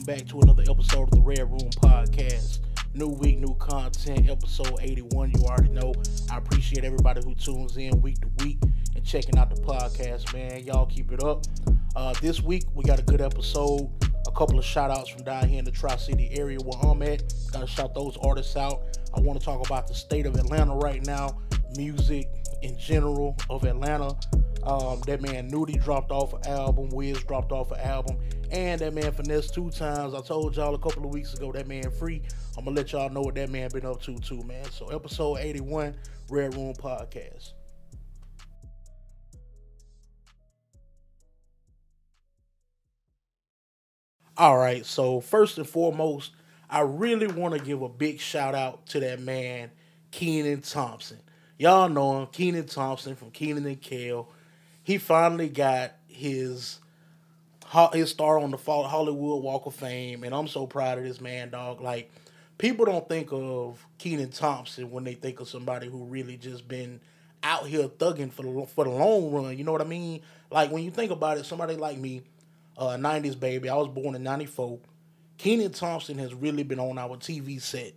welcome back to another episode of the Red Room Podcast. New week, new content, episode 81. You already know. I appreciate everybody who tunes in week to week and checking out the podcast, man. Y'all keep it up. Uh, this week, we got a good episode. A couple of shout outs from down here in the Tri City area where I'm at. Gotta shout those artists out. I want to talk about the state of Atlanta right now, music in general of Atlanta. Um, that man Nudy dropped off an album, Wiz dropped off an album, and that man Finesse2Tymes. I told y'all a couple of weeks ago that man free. I'm gonna let y'all know what that man been up to too, man. So episode 81, Red Room Podcast. All right, so first and foremost, I really want to give a big shout out to that man, Kenan Thompson. Y'all know him, Kenan Thompson from Kenan and Kel. He finally got his his star on the Hollywood Walk of Fame, and I'm so proud of this man, dog. Like people don't think of Kenan Thompson when they think of somebody who really just been out here thugging for the for the long run. You know what I mean? Like when you think about it, somebody like me, uh, '90s baby. I was born in '94. Kenan Thompson has really been on our TV set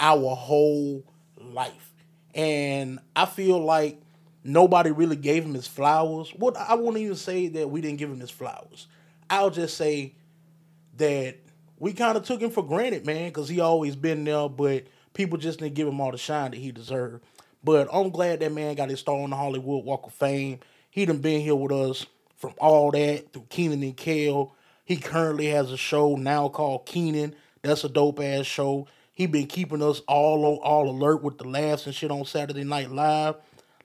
our whole life. And I feel like nobody really gave him his flowers. What I won't even say that we didn't give him his flowers. I'll just say that we kind of took him for granted, man, because he always been there, but people just didn't give him all the shine that he deserved. But I'm glad that man got his star on the Hollywood Walk of Fame. He done been here with us from all that through Kenan and Kel he currently has a show now called Kenan. That's a dope ass show. He been keeping us all on, all alert with the laughs and shit on Saturday Night Live.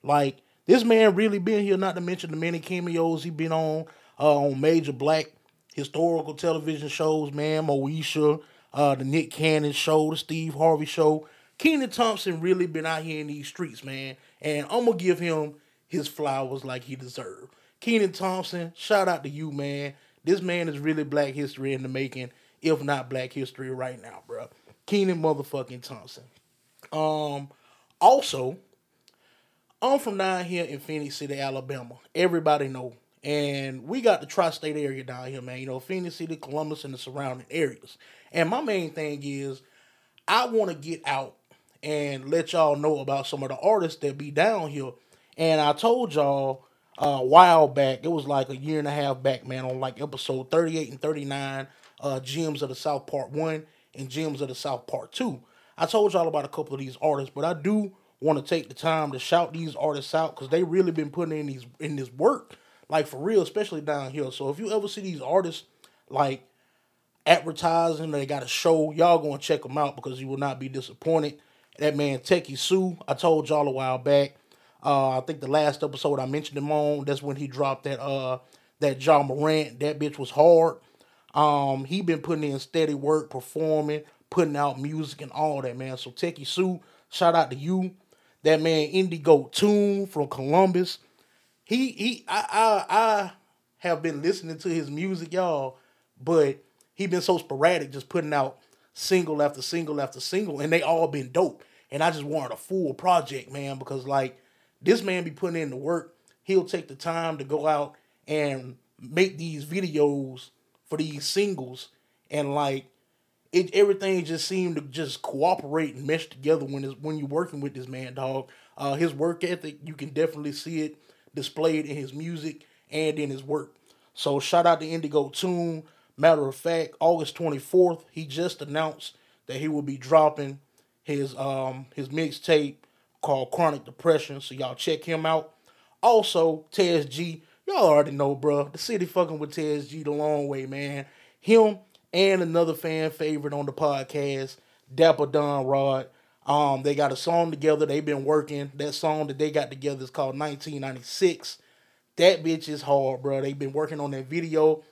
Like this man really been here. Not to mention the many cameos he been on uh, on major black historical television shows. Man, Moesha, uh, the Nick Cannon show, the Steve Harvey show. Kenan Thompson really been out here in these streets, man, and I'm gonna give him his flowers like he deserved. Kenan Thompson, shout out to you, man. This man is really black history in the making, if not black history right now, bro. Kenan motherfucking Thompson. Um, also, I'm from down here in Phenix City, Alabama. Everybody know. And we got the tri-state area down here, man. You know, Phenix City, Columbus, and the surrounding areas. And my main thing is I want to get out and let y'all know about some of the artists that be down here. And I told y'all uh, a while back. It was like a year and a half back, man, on like episode 38 and 39, uh, Gems of the South Part 1 and Gems of the South Part 2. I told y'all about a couple of these artists, but I do want to take the time to shout these artists out because they really been putting in these in this work, like for real, especially down here. So if you ever see these artists like advertising, they got a show, y'all gonna check them out because you will not be disappointed. That man Techie Sue, I told y'all a while back. Uh, I think the last episode I mentioned him on, that's when he dropped that uh that Ja Morant. That bitch was hard. Um, he been putting in steady work, performing, putting out music and all that, man. So Techie Sue, shout out to you. That man Indigo Tune from Columbus. He he I I I have been listening to his music, y'all, but he been so sporadic, just putting out single after single after single, and they all been dope. And I just wanted a full project, man, because like this man be putting in the work. He'll take the time to go out and make these videos for these singles and like it everything just seemed to just cooperate and mesh together when it's when you're working with this man dog uh his work ethic you can definitely see it displayed in his music and in his work so shout out to indigo tune matter of fact august 24th he just announced that he will be dropping his um his mixtape called Chronic Depression. So y'all check him out. Also, Tez G, y'all already know, bro. The city fucking with Tez G the long way, man. Him and another fan favorite on the podcast, Dapper Don Rod. Um, they got a song together. They've been working. That song that they got together is called 1996. That bitch is hard, bro. They've been working on that video.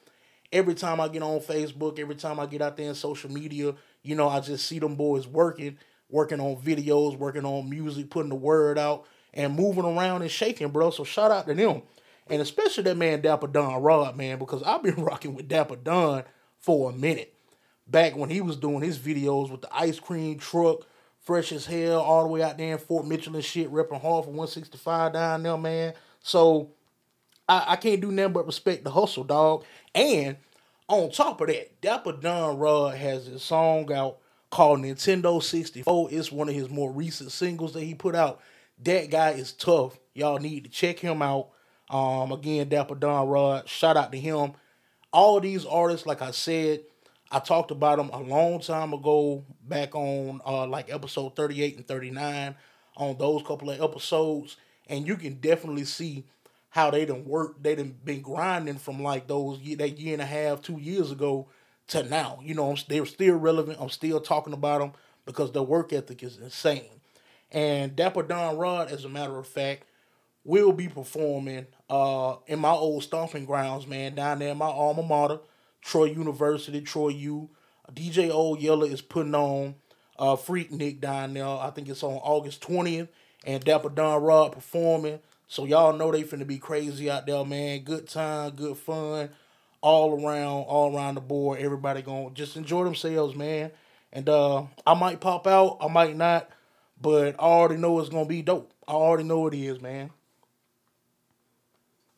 Every time I get on Facebook, every time I get out there in social media, you know, I just see them boys working working on videos, working on music, putting the word out, and moving around and shaking, bro. So shout out to them. And especially that man Dapper Don Rod, man, because I've been rocking with Dapper Don for a minute. Back when he was doing his videos with the ice cream truck, fresh as hell, all the way out there in Fort Mitchell and shit, repping hard for 165 down there, man. So I, I can't do nothing but respect the hustle, dog. And on top of that, Dapper Don Rod has a song out called Nintendo 64. It's one of his more recent singles that he put out. That guy is tough. Y'all need to check him out. Um, again, Dapper Don Rod, shout out to him. All these artists, like I said, I talked about them a long time ago, back on uh, like episode 38 and 39, on those couple of episodes, and you can definitely see how they done worked, they done been grinding from like those that year and a half, two years ago to now. You know, they're still relevant. I'm still talking about them because their work ethic is insane. And Dapper Don Rod, as a matter of fact, will be performing uh, in my old stomping grounds, man, down there in my alma mater, Troy University, Troy U. DJ Old Yeller is putting on uh, Freaknik down there. I think it's on August 20th. And Dapper Don Rod performing. So y'all know they finna be crazy out there, man. Good time, good fun, all around, all around the board. Everybody gonna just enjoy themselves, man. And uh, I might pop out, I might not, but I already know it's gonna be dope. I already know it is, man.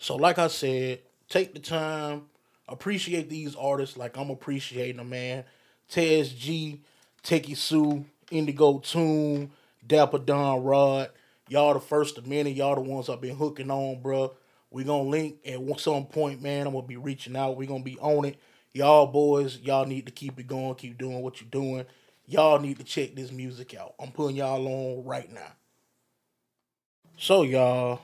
So like I said, take the time, appreciate these artists like I'm appreciating them, man. Tez G, Teki Sue, Indigo Tune, Dapper Don Rod. Y'all the first of many. Y'all the ones I've been hooking on, bro. We gonna link at some point, man. I'm gonna be reaching out. We gonna be on it. Y'all boys, y'all need to keep it going. Keep doing what you're doing. Y'all need to check this music out. I'm putting y'all on right now. So y'all,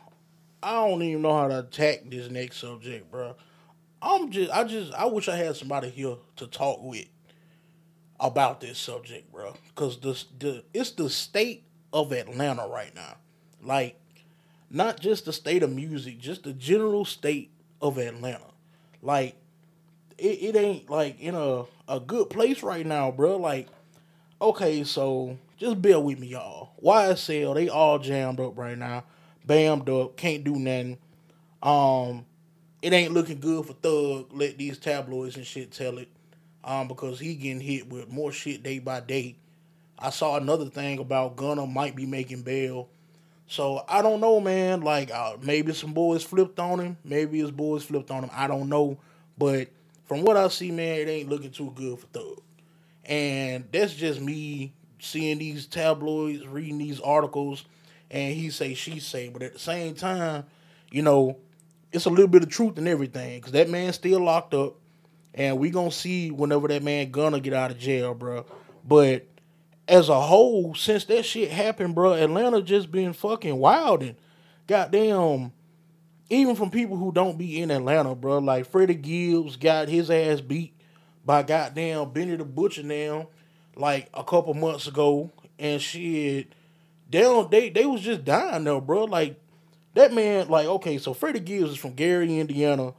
I don't even know how to attack this next subject, bro. I'm just, I just, I wish I had somebody here to talk with about this subject, bro. Cause the, the, it's the state of Atlanta right now. Like, not just the state of music, just the general state of Atlanta. Like, it, it ain't like in a, a good place right now, bro. Like, okay, so just bear with me, y'all. YSL, they all jammed up right now. Bammed up, can't do nothing. Um, it ain't looking good for Thug. Let these tabloids and shit tell it. Um, because he getting hit with more shit day by day. I saw another thing about Gunna might be making bail so I don't know, man. Like uh, maybe some boys flipped on him. Maybe his boys flipped on him. I don't know. But from what I see, man, it ain't looking too good for Thug. And that's just me seeing these tabloids, reading these articles, and he say, she say. But at the same time, you know, it's a little bit of truth in everything. Because that man's still locked up. And we to see whenever that man gonna get out of jail, bro. But as a whole, since that shit happened, bro, Atlanta just been fucking wild and goddamn. Even from people who don't be in Atlanta, bro, like Freddie Gibbs got his ass beat by goddamn Benny the Butcher now, like a couple months ago, and shit, they don't, they they was just dying though, bro. Like that man, like okay, so Freddie Gibbs is from Gary, Indiana,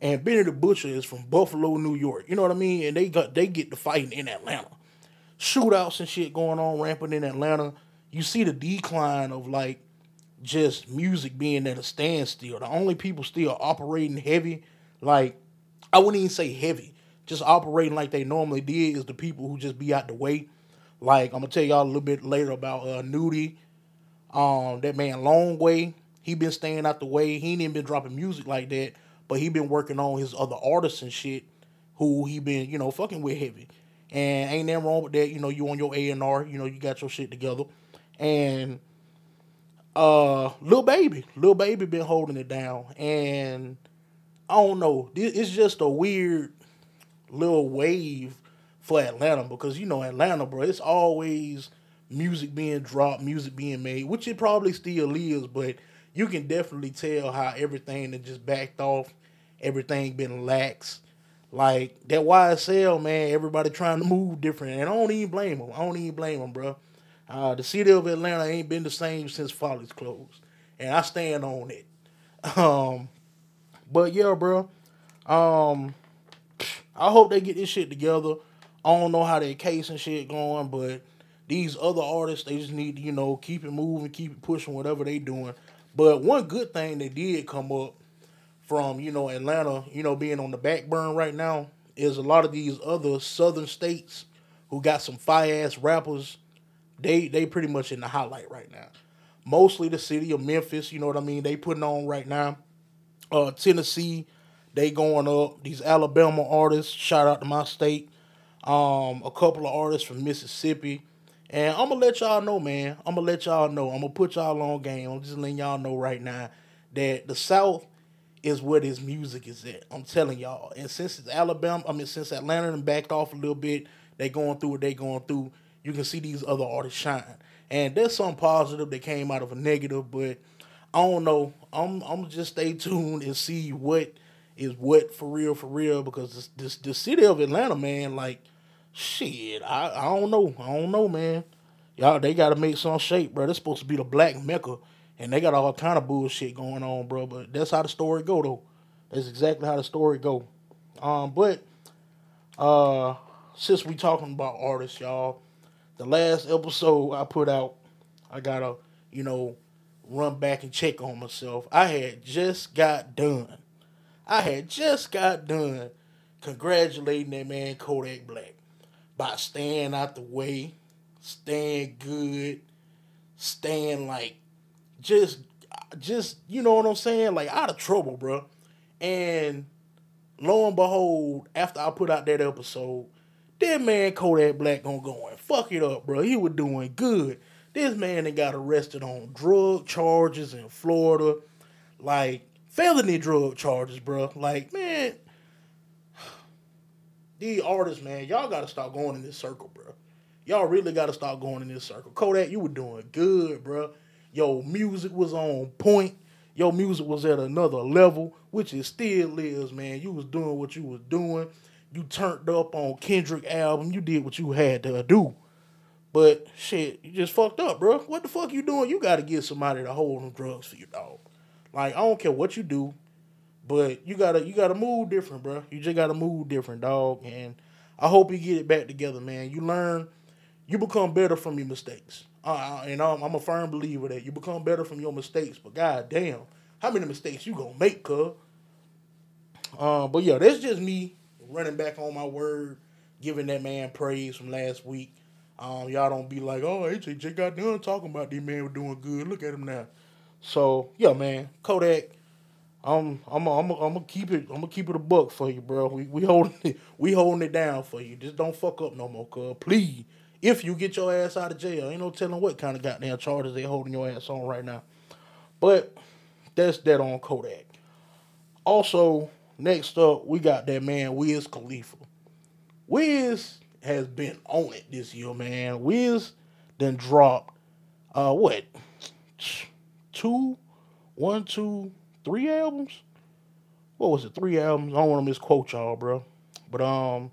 and Benny the Butcher is from Buffalo, New York. You know what I mean? And they got they get to fighting in Atlanta shootouts and shit going on rampant in Atlanta. You see the decline of like just music being at a standstill. The only people still operating heavy, like I wouldn't even say heavy, just operating like they normally did is the people who just be out the way. Like I'm gonna tell y'all a little bit later about uh Nudy. Um, that man Long Way, he been staying out the way. He ain't even been dropping music like that, but he been working on his other artists and shit who he been, you know, fucking with heavy. And ain't nothing wrong with that. You know, you on your A and R. You know, you got your shit together. And uh, Lil Baby, Lil Baby been holding it down. And I don't know. It's just a weird little wave for Atlanta because you know Atlanta, bro. It's always music being dropped, music being made, which it probably still is, but you can definitely tell how everything that just backed off, everything been lax. Like that YSL man, everybody trying to move different, and I don't even blame them. I don't even blame them, bro. Uh, the city of Atlanta ain't been the same since Follies closed, and I stand on it. Um, but yeah, bro. Um, I hope they get this shit together. I don't know how their case and shit going, but these other artists, they just need to, you know, keep it moving, keep it pushing, whatever they doing. But one good thing that did come up from you know Atlanta, you know, being on the back burn right now, is a lot of these other southern states who got some fire ass rappers. They they pretty much in the highlight right now. Mostly the city of Memphis, you know what I mean. They putting on right now. Uh, Tennessee, they going up. These Alabama artists, shout out to my state. Um, a couple of artists from Mississippi. And I'm gonna let y'all know, man. I'm gonna let y'all know. I'm gonna put y'all on game. I'm just letting y'all know right now that the South is where this music is at. I'm telling y'all. And since it's Alabama, I mean since Atlanta and backed off a little bit, they going through what they going through. You can see these other artists shine. And there's some positive that came out of a negative, but I don't know. I'm I'm just stay tuned and see what is what for real for real because this, this the city of Atlanta, man, like Shit, I, I don't know. I don't know, man. Y'all, they got to make some shape, bro. It's supposed to be the black mecca, and they got all kind of bullshit going on, bro. But that's how the story go, though. That's exactly how the story go. Um, but uh, since we talking about artists, y'all, the last episode I put out, I gotta, you know, run back and check on myself. I had just got done. I had just got done congratulating that man Kodak Black by staying out the way, staying good, staying like just just you know what I'm saying, like out of trouble, bro. And lo and behold, after I put out that episode, that man Kodak Black gonna go and fuck it up, bro. He was doing good. This man that got arrested on drug charges in Florida, like felony drug charges, bro. Like, man, these artists, man, y'all gotta start going in this circle, bro. Y'all really gotta start going in this circle. Kodak, you were doing good, bro. Your music was on point. Your music was at another level, which it still is, man. You was doing what you was doing. You turned up on Kendrick album. You did what you had to do. But shit, you just fucked up, bro. What the fuck you doing? You gotta get somebody to hold them drugs for you, dog. Like I don't care what you do. But you gotta you gotta move different, bro. You just gotta move different, dog. And I hope you get it back together, man. You learn, you become better from your mistakes. Uh, and I'm, I'm a firm believer that you become better from your mistakes. But god damn, how many mistakes you gonna make, cuz? Uh, but yeah, that's just me running back on my word, giving that man praise from last week. Um, y'all don't be like, oh, AJ got done talking about this man was doing good. Look at him now. So yeah, man, Kodak I'm I'm I'm I'm gonna keep it I'm gonna keep it a buck for you, bro. We we holding it we holding it down for you. Just don't fuck up no more, cuz. Please. If you get your ass out of jail, ain't no telling what kind of goddamn charges they holding your ass on right now. But that's that on Kodak. Also, next up, we got that man Wiz Khalifa. Wiz has been on it this year, man. Wiz then dropped uh what two, one, two, three albums. What was it? Three albums. I don't want to misquote y'all, bro. But um,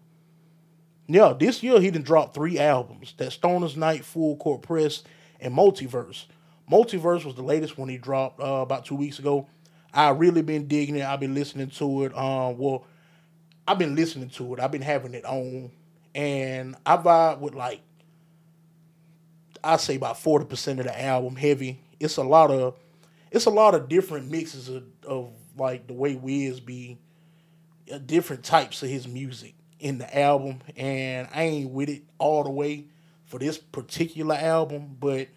yeah, this year he done dropped three albums. That Stoner's Night, Full Court Press, and Multiverse. Multiverse was the latest one he dropped uh, about two weeks ago. I really been digging it. I've been listening to it. Um, well, I've been listening to it. I've been having it on, and I vibe with like I say about forty percent of the album heavy. It's a lot of it's a lot of different mixes of, of like the way Wiz be uh, different types of his music in the album, and I ain't with it all the way for this particular album, but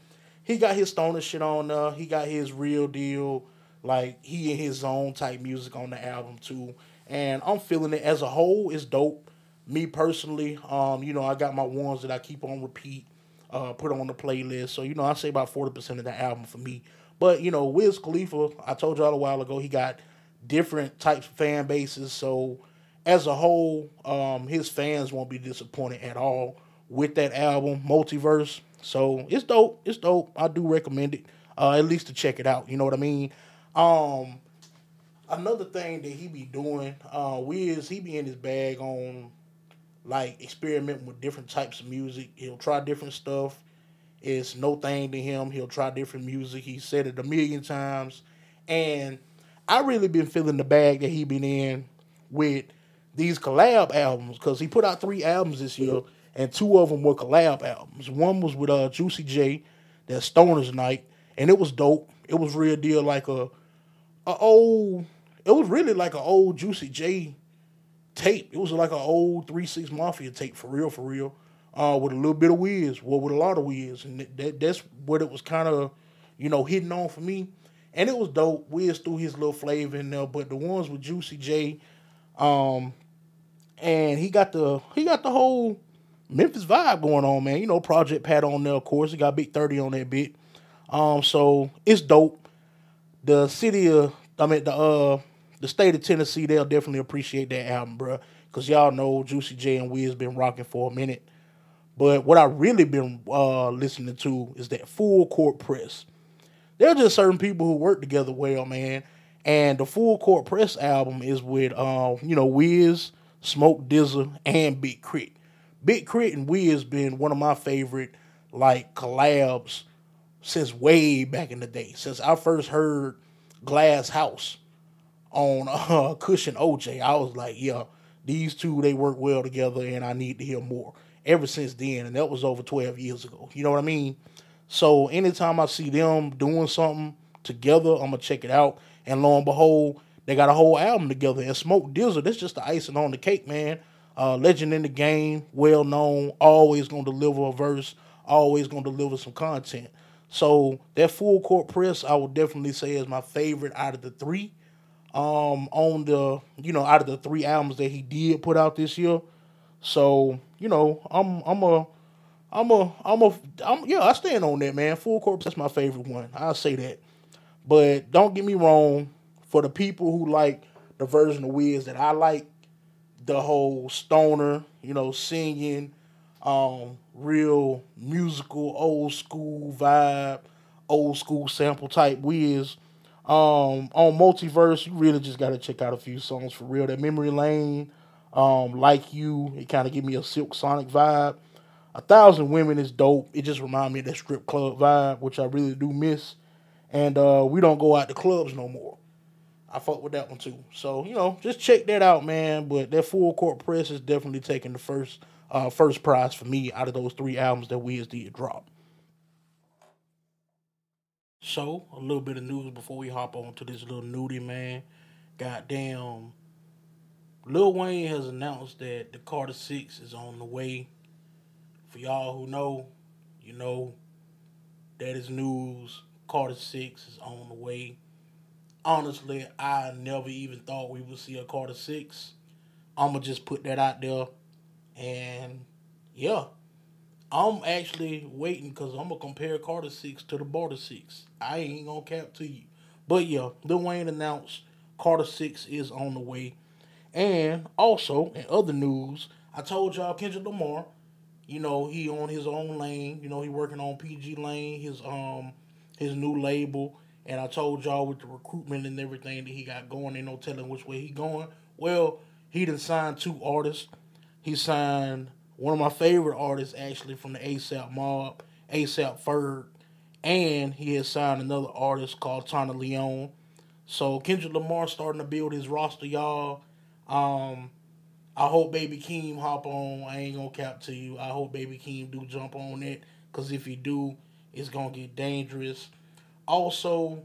he got his stoner shit on there. He got his real deal, like he in his own type music on the album too. And I'm feeling it as a whole. It's dope. Me personally, um, you know, I got my ones that I keep on repeat, uh, put on the playlist. So you know, I say about forty percent of the album for me but you know, Wiz Khalifa, I told y'all a while ago, he got different types of fan bases. So as a whole, um, his fans won't be disappointed at all with that album, Multiverse. So it's dope. It's dope. I do recommend it, uh, at least to check it out. You know what I mean? Um, another thing that he be doing, uh, Wiz, he be in his bag on like experimenting with different types of music. He'll try different stuff. It's no thing to him. He'll try different music. He said it a million times. And I really been feeling the bag that he been in with these collab albums because he put out three albums this year and two of them were collab albums. One was with uh, Juicy J, that Stoner's Night, and it was dope. It was real deal like a, a old. It was really like an old Juicy J tape. It was like an old Three Six Mafia tape for real, for real uh, with a little bit of Wiz, well, with a lot of Wiz, and that, that's what it was kind of, you know, hitting on for me. And it was dope. Wiz threw his little flavor in there, but the ones with Juicy J, Um, and he got the he got the whole Memphis vibe going on, man. You know, Project Pat on there, of course. He got Big 30 on that bit. Um, so it's dope. The city of I mean the uh the state of Tennessee, they'll definitely appreciate that album, bro. Cause y'all know Juicy J and Wiz been rocking for a minute. But what I really been uh, listening to is that full court press. There are just certain people who work together well, man. And the full court press album is with uh, you know, Wiz, Smoke DZA, and Big K.R.I.T. Big K.R.I.T. and Wiz been one of my favorite like collabs since way back in the day. Since I first heard Glass House on uh, Kush & OJ, I was like, yeah, these two they work well together, and I need to hear more. Ever since then, and that was over twelve years ago. You know what I mean? So anytime I see them doing something together, I'm gonna check it out. And lo and behold, they got a whole album together. And Smoke DZA, that's just the icing on the cake, man. Uh, legend in the game, well known, always gonna deliver a verse, always gonna deliver some content. So that full court press, I would definitely say is my favorite out of the three. Um, on the you know out of the three albums that he did put out this year. So you know I'm I'm a I'm a I'm a I'm yeah I stand on that man. Full Court's, that's my favorite one. I'll say that. But don't get me wrong. For the people who like the version of Wiz that I like, the whole stoner, you know, singing, um, real musical, old school vibe, old school sample type Wiz. Um, on Multiverse, you really just gotta check out a few songs for real. That Memory Lane, um, Like You, it kind of give me a Silk Sonic vibe. A Thousand Women is dope. It just remind me of that strip club vibe, which I really do miss. And uh, we don't go out to clubs no more. I fuck with that one too. So you know, just check that out, man. But that full court press is definitely taking the first uh, first prize for me out of those three albums that Wiz did drop. So, a little bit of news before we hop on to this little Nudy, man. Goddamn. Lil Wayne has announced that the Carter 6 is on the way. For y'all who know, you know, that is news. Carter 6 is on the way. Honestly, I never even thought we would see a Carter 6. I'm going to just put that out there. And yeah, I'm actually waiting because I'm gonna compare Carter Six to the Barter Six. I ain't gonna cap to you, but yeah, Lil Wayne announced Carter Six is on the way, and also in other news, I told y'all Kendrick Lamar, you know he on his own lane. You know he working on pgLang, his um his new label, and I told y'all with the recruitment and everything that he got going, ain't no telling which way he going. Well, he done signed two artists. He signed one of my favorite artists actually from the ASAP mob, ASAP Ferg, and he has signed another artist called Tanna Leone. So Kendrick Lamar starting to build his roster, y'all. Um, I hope Baby Keem hop on. I ain't gonna cap to you. I hope Baby Keem do jump on it, cause if he do, it's gonna get dangerous. Also,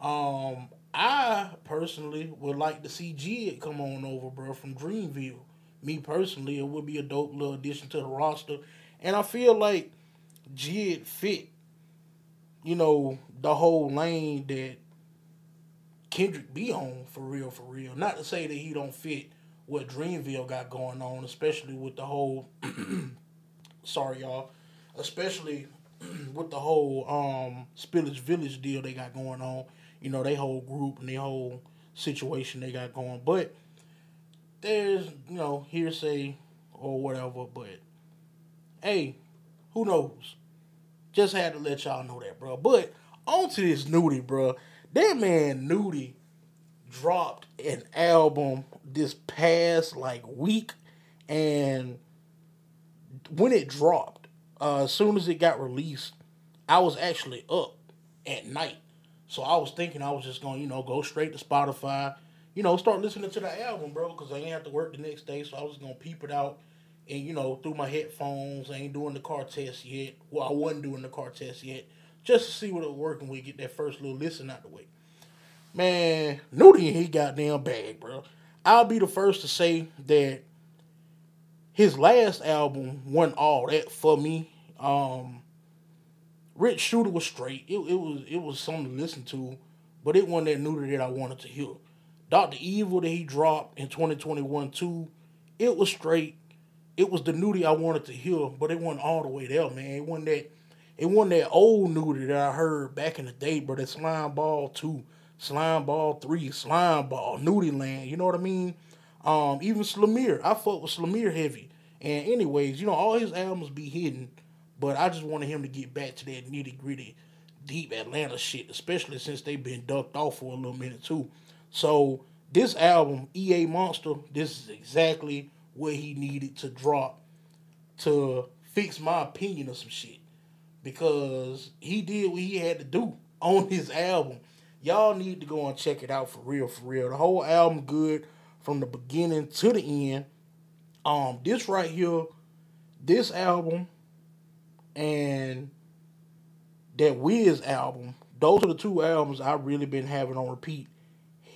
um, I personally would like to see Jid come on over, bro, from Dreamville me personally, it would be a dope little addition to the roster. And I feel like Jid fit, you know, the whole lane that Kendrick be on for real, for real. Not to say that he don't fit what Dreamville got going on, especially with the whole sorry y'all, especially with the whole um Spillage Village deal they got going on. You know, they whole group and the whole situation they got going. But there's you know hearsay or whatever, but hey, who knows? Just had to let y'all know that, bro. But on to this Nudy, bro. That man Nudy dropped an album this past like week, and when it dropped, uh, as soon as it got released, I was actually up at night. So I was thinking I was just gonna, you know, go straight to Spotify, you know, start listening to the album, bro, because I ain't have to work the next day, so I was gonna peep it out, and you know, through my headphones. I ain't doing the car test yet. Well, I wasn't doing the car test yet, just to see what it was working with, get that first little listen out the way. Man, Nudy in his goddamn bag, bro. I'll be the first to say that his last album wasn't all that for me. Um, Rich Shooter was straight. It, it was it was something to listen to, but it wasn't that Nudy that I wanted to hear. Dr. Evil that he dropped in 2021 too, it was straight. It was the Nudy I wanted to hear, but it wasn't all the way there, man. It wasn't that it wasn't that old Nudy that I heard back in the day, but that Slimeball two, Slimeball three, slime ball, Nudy land, you know what I mean? Um, even Sli'merre, I fuck with Sli'merre heavy. And anyways, you know, all his albums be hidden, but I just wanted him to get back to that nitty gritty, deep Atlanta shit, especially since they've been ducked off for a little minute too. So this album, EA Monster, this is exactly what he needed to drop to fix my opinion of some shit. Because he did what he had to do on his album. Y'all need to go and check it out for real, for real. The whole album good from the beginning to the end. Um, this right here, this album and that Wiz album, those are the two albums I've really been having on repeat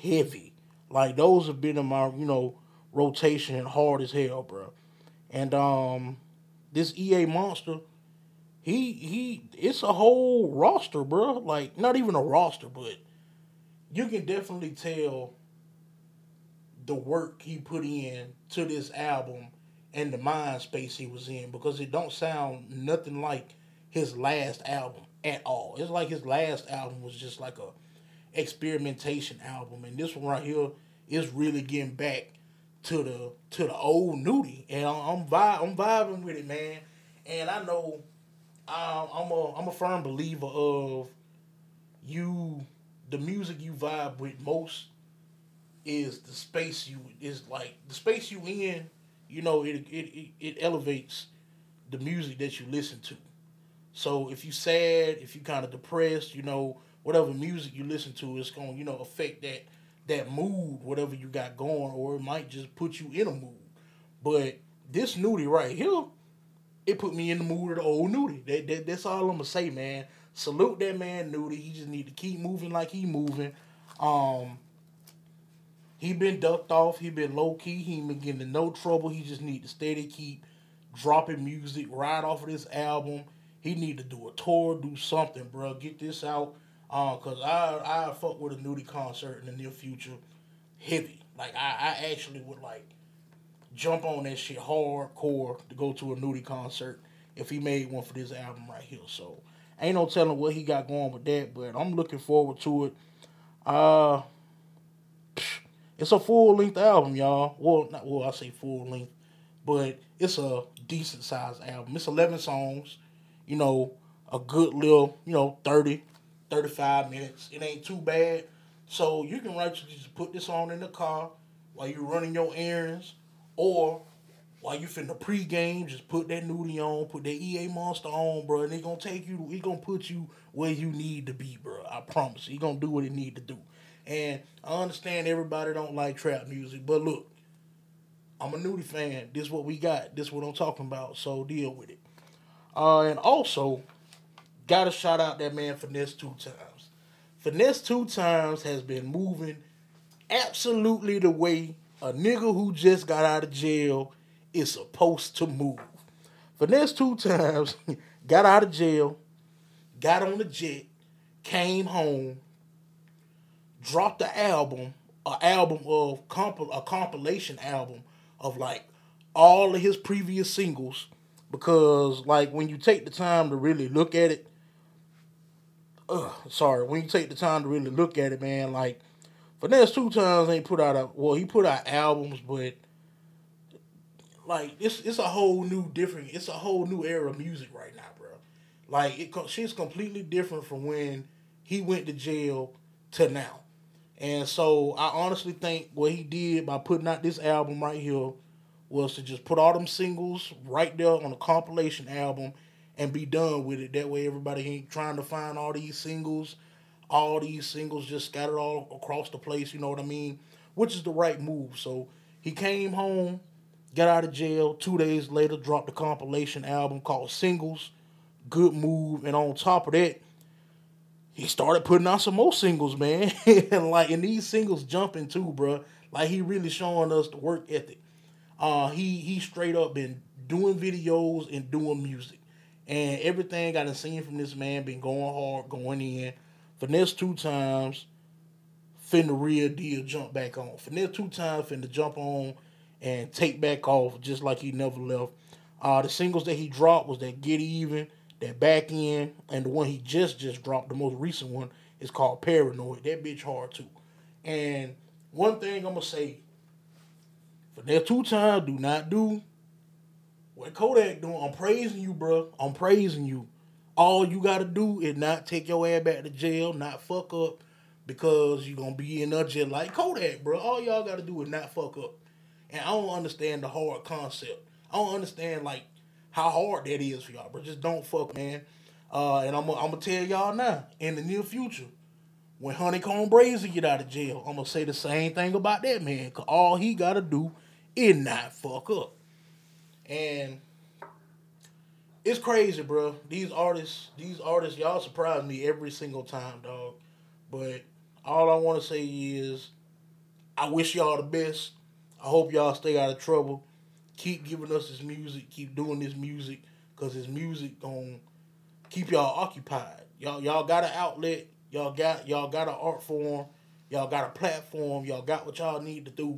heavy. Like those have been in my, you know, rotation hard as hell, bro. And um this EA monster, he he it's a whole roster, bro. Like not even a roster, but you can definitely tell the work he put in to this album and the mind space he was in because it don't sound nothing like his last album at all. It's like his last album was just like a experimentation album, and this one right here is really getting back to the to the old Nudy, and I'm vibe I'm vibing with it, man. And I know I'm a I'm a firm believer of you the music you vibe with most is the space you is like the space you in. You know, it it it, elevates the music that you listen to. So if you sad, if you kind of depressed, you know, whatever music you listen to is going, to you know, affect that that mood, whatever you got going, or it might just put you in a mood. But this Nudy right here, it put me in the mood of the old Nudy. That, that that's all I'm gonna say, man. Salute that man Nudy. He just need to keep moving like he moving. Um, he been ducked off. He been low key. He been getting in no trouble. He just need to steady keep dropping music right off of this album. He need to do a tour, do something, bro. Get this out. Uh, cause I I fuck with a Nudy concert in the near future, heavy. Like I, I actually would like jump on that shit hardcore to go to a Nudy concert if he made one for this album right here. So ain't no telling what he got going with that, but I'm looking forward to it. Uh it's a full length album, y'all. Well, not well, I say full length, but it's a decent sized album. It's 11 songs, you know, a good little, you know, 30, 35 minutes. It ain't too bad. So you can actually just put this on in the car while you're running your errands or while you finna pregame, just put that Nudy on, put that EA monster on, bro, and he gonna take you, he gonna put you where you need to be, bro. I promise. He gonna do what he need to do. And I understand everybody don't like trap music, but look, I'm a Nudy fan. This is what we got. This is what I'm talking about. So deal with it. Uh, and also, gotta shout out that man Finesse2Tymes. Finesse two times has been moving absolutely the way a nigga who just got out of jail is supposed to move. Finesse2Tymes got out of jail, got on the jet, came home, dropped the album, an album of comp- a compilation album of like all of his previous singles because like when you take the time to really look at it uh, sorry when you take the time to really look at it man like Finesse2Tymes ain't put out a well he put out albums but like it's it's a whole new different it's a whole new era of music right now bro like it she's completely different from when he went to jail to now and so I honestly think what he did by putting out this album right here was to just put all them singles right there on a compilation album and be done with it. That way everybody ain't trying to find all these singles, all these singles just scattered all across the place, you know what I mean? Which is the right move. So he came home, got out of jail, two days later dropped a compilation album called Singles. Good move. And on top of that, he started putting out some more singles, man. and like, and these singles jumping too, bro. Like he really showing us the work ethic. Uh, he he straight up been doing videos and doing music, and everything I done seen from this man been going hard, going in. Finesse2Tymes, finna real deal jump back on. Finesse2Tymes finna jump on and take back off just like he never left. Uh, the singles that he dropped was that Get Even, that Back End, and the one he just just dropped, the most recent one, is called Paranoid. That bitch hard too. And one thing I'm gonna say, for that two time, do not do what Kodak doing. I'm praising you, bro. I'm praising you. All you gotta do is not take your ass back to jail, not fuck up, because you're gonna be in a jail like Kodak, bro. All y'all gotta do is not fuck up. And I don't understand the hard concept. I don't understand like how hard that is for y'all, bro. Just don't fuck, man. Uh, and I'm, gonna tell y'all now, in the near future, when Honeycomb Brazy get out of jail, I'm gonna say the same thing about that man. Cause all he gotta do is not fuck up. And it's crazy, bro. These artists, these artists, y'all surprise me every single time, dog. But all I want to say is, I wish y'all the best. I hope y'all stay out of trouble. Keep giving us this music. Keep doing this music, cause this music gonna keep y'all occupied. Y'all, y'all got an outlet. Y'all got, y'all got an art form. Y'all got a platform. Y'all got what y'all need to do.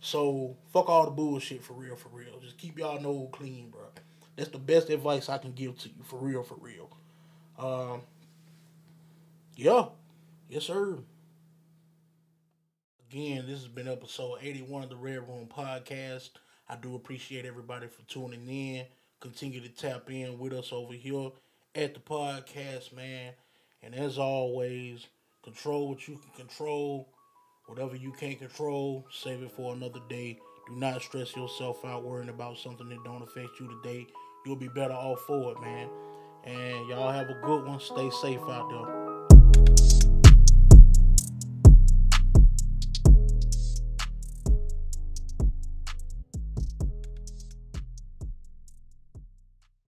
So fuck all the bullshit for real, for real. Just keep y'all nose clean, bro. That's the best advice I can give to you, for real, for real. Um, yeah, yes sir. Again, this has been episode 81 of the Red Room Podcast. I do appreciate everybody for tuning in. Continue to tap in with us over here at the podcast, man. And as always, control what you can control. Whatever you can't control, save it for another day. Do not stress yourself out worrying about something that don't affect you today. You'll be better off for it, man. And y'all have a good one. Stay safe out there.